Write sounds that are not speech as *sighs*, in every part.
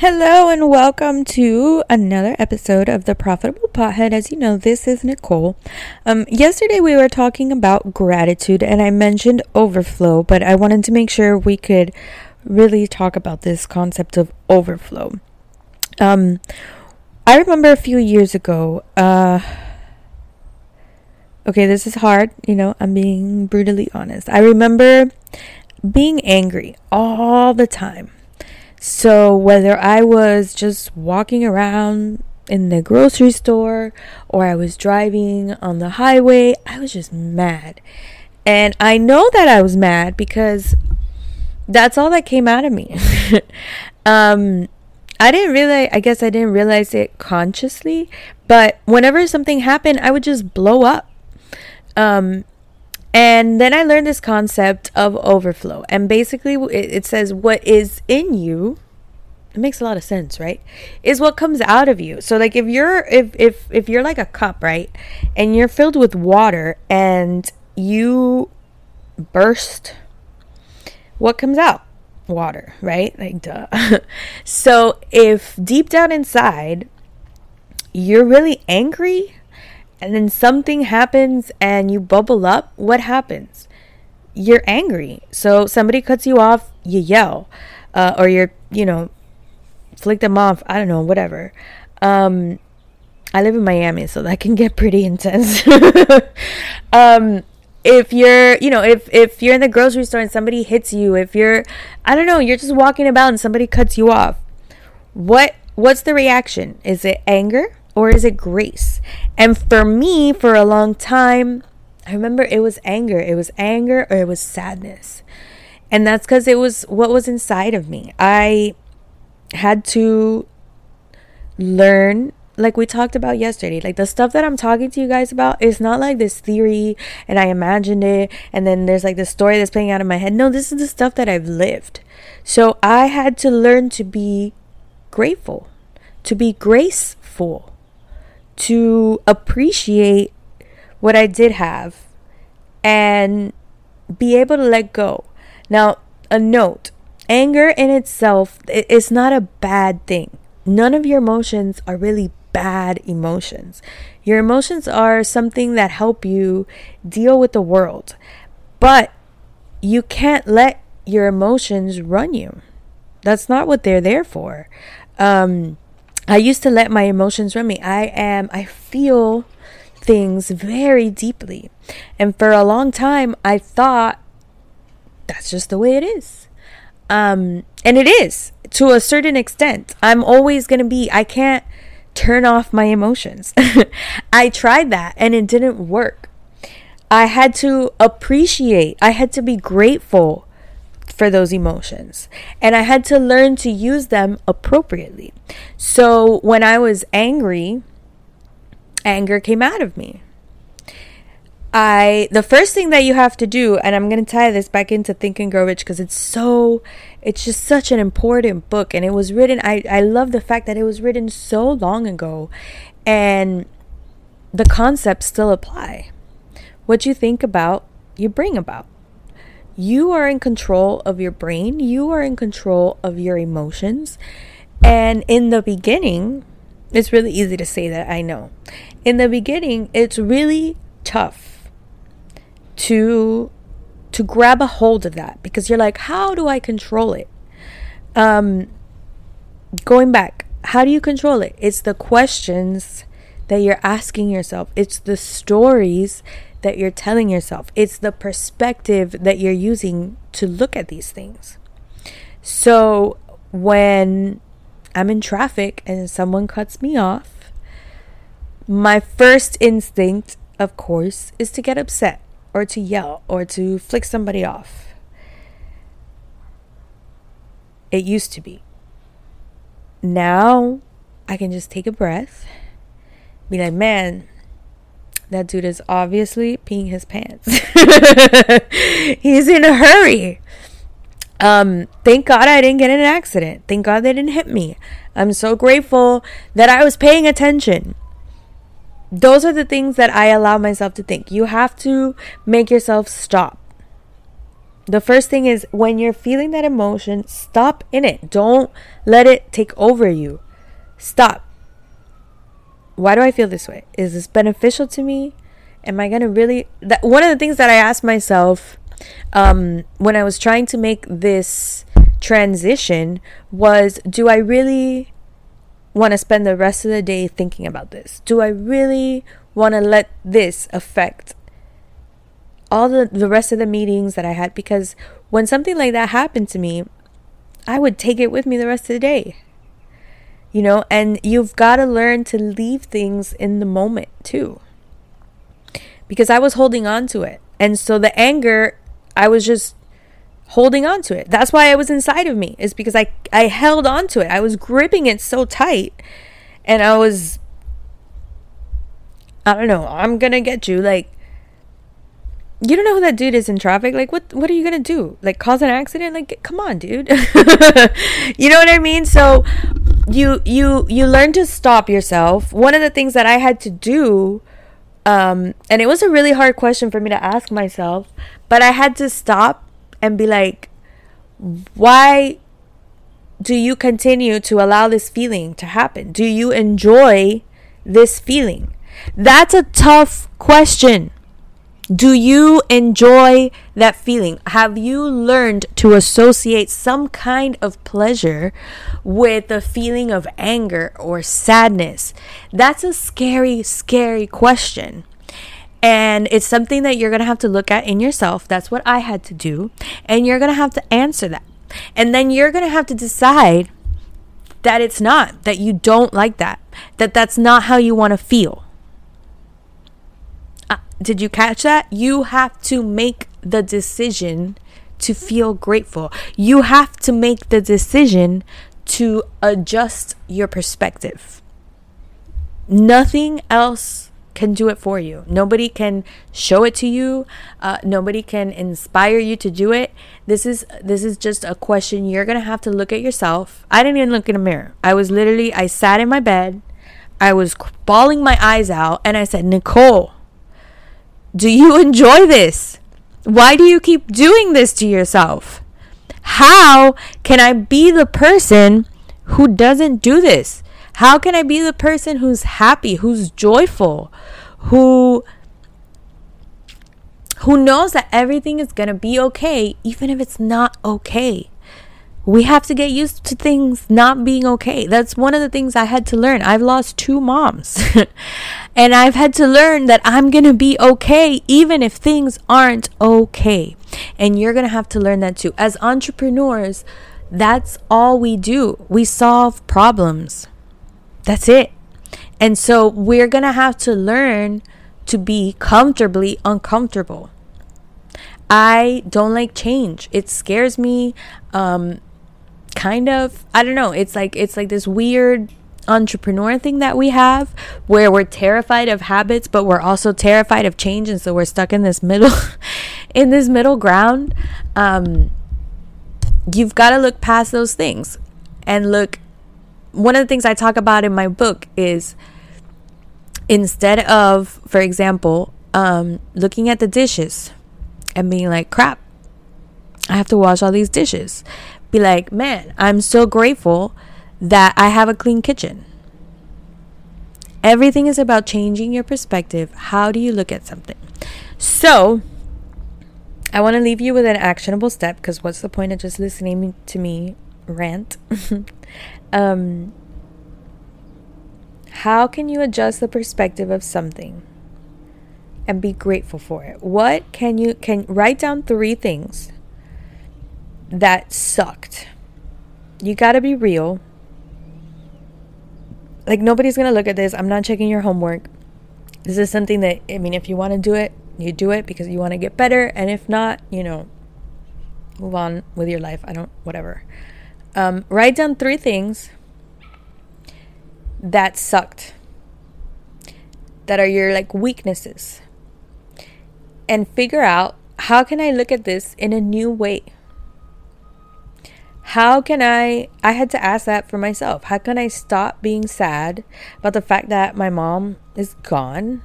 Hello and welcome to another episode of the Profitable Pothead. As you know, this is Nicole. Um, yesterday we were talking about gratitude and I mentioned overflow, but I wanted to make sure we could really talk about this concept of overflow. Um, I remember a few years ago, uh, okay, this is hard, you know, I'm being brutally honest. I remember being angry all the time so, whether I was just walking around in the grocery store or I was driving on the highway, I was just mad. And I know that I was mad because that's all that came out of me. *laughs* um, I didn't realize, I guess I didn't realize it consciously, but whenever something happened, I would just blow up. Um, and then I learned this concept of overflow. And basically, it, says what is in you. It makes a lot of sense, right? Is what comes out of you. So like if you're if if if you're like a cup, right? And you're filled with water and you burst what comes out? Water, right? Like duh. *laughs* so if deep down inside you're really angry and then something happens and you bubble up, what happens? You're angry. So somebody cuts you off, you yell, uh, or you're, you know, flick them off. I don't know, whatever. Um, I live in Miami, so that can get pretty intense. *laughs* um, if you're, you know, if if you're in the grocery store and somebody hits you, if you're, I don't know, you're just walking about and somebody cuts you off, what what's the reaction? Is it anger? or is it grace? And for me, for a long time, I remember it was anger. It was anger or it was sadness. And that's because it was what was inside of me. I had to learn like we talked about yesterday like the stuff that i'm talking to you guys about is not like this theory and i imagined it and then there's like this story that's playing out in my head no this is the stuff that i've lived so i had to learn to be grateful to be graceful to appreciate what I did have and be able to let go. Now, a note anger in itself is not a bad thing. None of your emotions are really bad emotions. Your emotions are something that help you deal with the world. But you can't let your emotions run you. That's not what they're there for. Um, I used to let my emotions run me. I am, I feel things very deeply. And for a long time, I thought that's just the way it is. Um, and it is to a certain extent. I'm always going to be, I can't turn off my emotions. *laughs* I tried that and it didn't work. I had to appreciate, I had to be grateful for those emotions. And I had to learn to use them appropriately. So when I was angry, anger came out of me. I the first thing that you have to do, and I'm gonna tie this back into Think and Grow Rich because it's so it's just such an important book and it was written I, I love the fact that it was written so long ago and the concepts still apply. What you think about, you bring about you are in control of your brain, you are in control of your emotions. And in the beginning, it's really easy to say that, I know. In the beginning, it's really tough to to grab a hold of that because you're like, how do I control it? Um going back, how do you control it? It's the questions that you're asking yourself. It's the stories that you're telling yourself, it's the perspective that you're using to look at these things. So when I'm in traffic and someone cuts me off, my first instinct, of course, is to get upset or to yell or to flick somebody off. It used to be. Now I can just take a breath, be like, man, that dude is obviously peeing his pants. *laughs* He's in a hurry. Um, thank God I didn't get in an accident. Thank God they didn't hit me. I'm so grateful that I was paying attention. Those are the things that I allow myself to think. You have to make yourself stop. The first thing is when you're feeling that emotion, stop in it. Don't let it take over you. Stop. Why do I feel this way? Is this beneficial to me? Am I to really that one of the things that I asked myself um when I was trying to make this transition was do I really want to spend the rest of the day thinking about this? Do I really want to let this affect all the, the rest of the meetings that I had because when something like that happened to me, I would take it with me the rest of the day. You know, and you've got to learn to leave things in the moment too. Because I was holding on to it. And so the anger, I was just holding on to it. That's why it was inside of me, is because I, I held on to it. I was gripping it so tight. And I was, I don't know, I'm going to get you. Like, you don't know who that dude is in traffic like what what are you gonna do like cause an accident like come on dude *laughs* you know what i mean so you you you learn to stop yourself. One of the things that i had to do um and it was a really hard question for me to ask myself but i had to stop and be like why do you continue to allow this feeling to happen? Do you enjoy this feeling? That's a tough question do you enjoy that feeling? Have you learned to associate some kind of pleasure with the feeling of anger or sadness? That's a scary, scary question. And it's something that you're going to have to look at in yourself. That's what I had to do. And you're going to have to answer that. And then you're going to have to decide that it's not, that you don't like that, that that's not how you want to feel. Did you catch that? You have to make the decision to feel grateful. You have to make the decision to adjust your perspective. Nothing else can do it for you. Nobody can show it to you. Uh, nobody can inspire you to do it. This is this is just a question you're gonna have to look at yourself. I didn't even look in a mirror. I was literally I sat in my bed. I was bawling my eyes out, and I said, Nicole, do you enjoy this? Why do you keep doing this to yourself? How can I be the person who doesn't do this? How can I be the person who's happy, who's joyful, who who knows that everything is going to be okay even if it's not okay? We have to get used to things not being okay. That's one of the things I had to learn. I've lost two moms. *laughs* and I've had to learn that I'm going to be okay even if things aren't okay. And you're going to have to learn that too. As entrepreneurs, that's all we do. We solve problems. That's it. And so we're going to have to learn to be comfortably uncomfortable. I don't like change. It scares me. Um, kind of I don't know, it's like it's like this weird entrepreneur thing that we have where we're terrified of habits but we're also terrified of change and so we're stuck in this middle *laughs* in this middle ground. Um you've got to look past those things. And look one of the things I talk about in my book is instead of for example um looking at the dishes and being like crap I have to wash all these dishes be like, man, I'm so grateful that I have a clean kitchen. Everything is about changing your perspective. How do you look at something? So, I want to leave you with an actionable step because what's the point of just listening to me rant? *laughs* um, how can you adjust the perspective of something and be grateful for it? What can you can write down three things that sucked. You got to be real. Like, nobody's to look at this. I'm not checking your homework. This is something that, I mean, if you want to do it, you do it because you want to get better. And if not, you know, move on with your life. I don't, whatever. Um, write down three things that sucked, that are your like weaknesses, and figure out how can I look at this in a new way? How can I I had to ask that for myself. How can I stop being sad about the fact that my mom is gone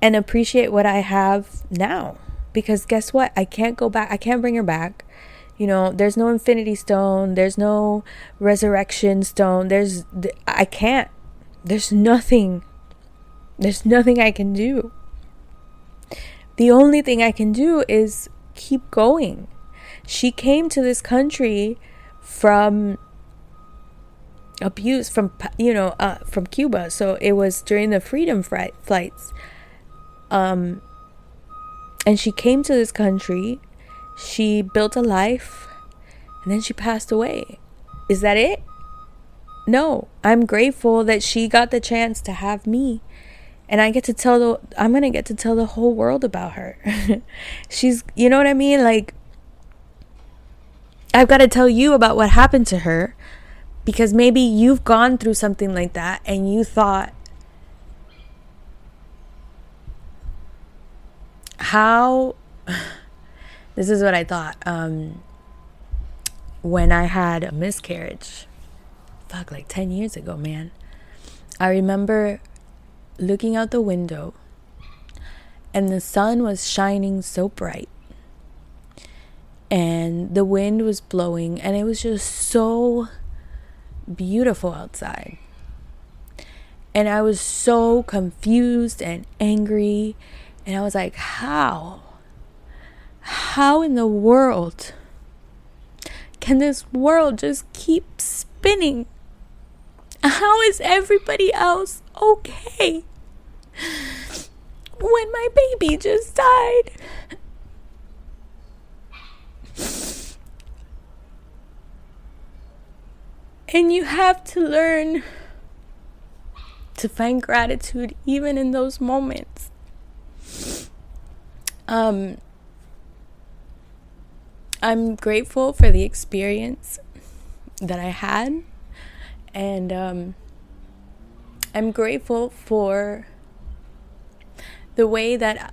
and appreciate what I have now? because guess what? I can't go back. I can't bring her back. You know, there's no infinity stone, there's no resurrection stone. There's I can't. There's nothing. There's nothing I can do. The only thing I can do is keep going. She came to this country from abuse from you know uh, from Cuba. So it was during the freedom flights. Um, and she came to this country. She built a life, and then she passed away. Is that it? No, I'm grateful that she got the chance to have me. And I get to tell the I'm going to get to tell the whole world about her. *laughs* She's you know what I mean? Like I've got to tell you about what happened to her because maybe you've gone through something like that and you thought, how. *sighs* This is what I thought um, when I had a miscarriage. Fuck, like 10 years ago, man. I remember looking out the window and the sun was shining so bright and the wind was blowing and it was just so beautiful outside. And I was so confused and angry. And I was like, how? How in the world can this world just keep spinning? How is everybody else okay when my baby just died? And you have to learn to find gratitude even in those moments. Um, I'm grateful for the experience that I had, and um, I'm grateful for the way that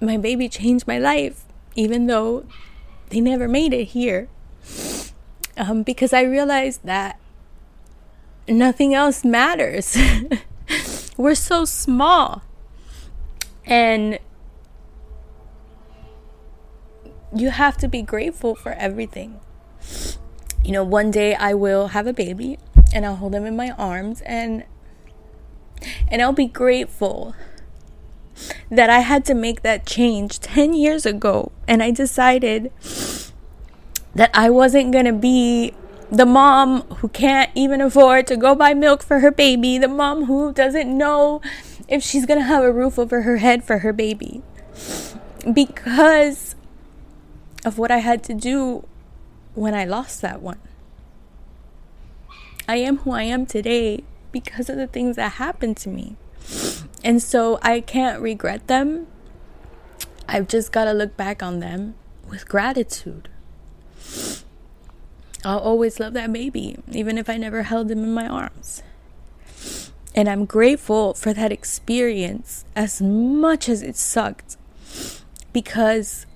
my baby changed my life, even though they never made it here um, because I realized that nothing else matters. *laughs* We're so small. And you have to be grateful for everything. You know, one day I will have a baby and I'll hold him in my arms and and I'll be grateful that I had to make that change 10 years ago and I decided that I wasn't going to be the mom who can't even afford to go buy milk for her baby, the mom who doesn't know if she's going to have a roof over her head for her baby. Because of what I had to do when I lost that one. I am who I am today because of the things that happened to me. And so I can't regret them. I've just got to look back on them with gratitude. I'll always love that baby, even if I never held him in my arms. And I'm grateful for that experience as much as it sucked because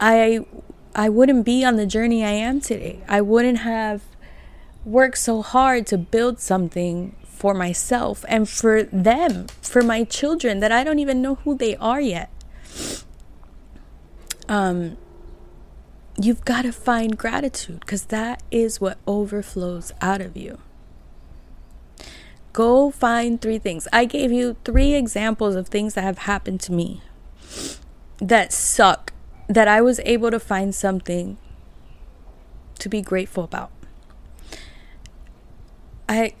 I I wouldn't be on the journey I am today. I wouldn't have worked so hard to build something for myself and for them, for my children that I don't even know who they are yet. Um you've got to find gratitude because that is what overflows out of you. Go find three things. I gave you three examples of things that have happened to me that suck, that I was able to find something to be grateful about. I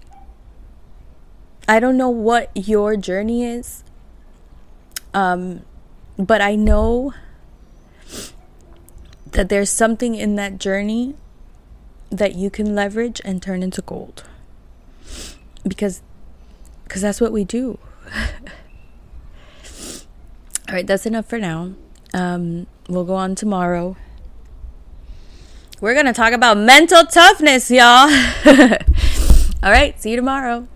I don't know what your journey is. Um but I know that there's something in that journey that you can leverage and turn into gold. Because because that's what we do. *laughs* All right that's enough for now. Um, we'll go on tomorrow. We're gonna talk about mental toughness y'all. *laughs* All right see you tomorrow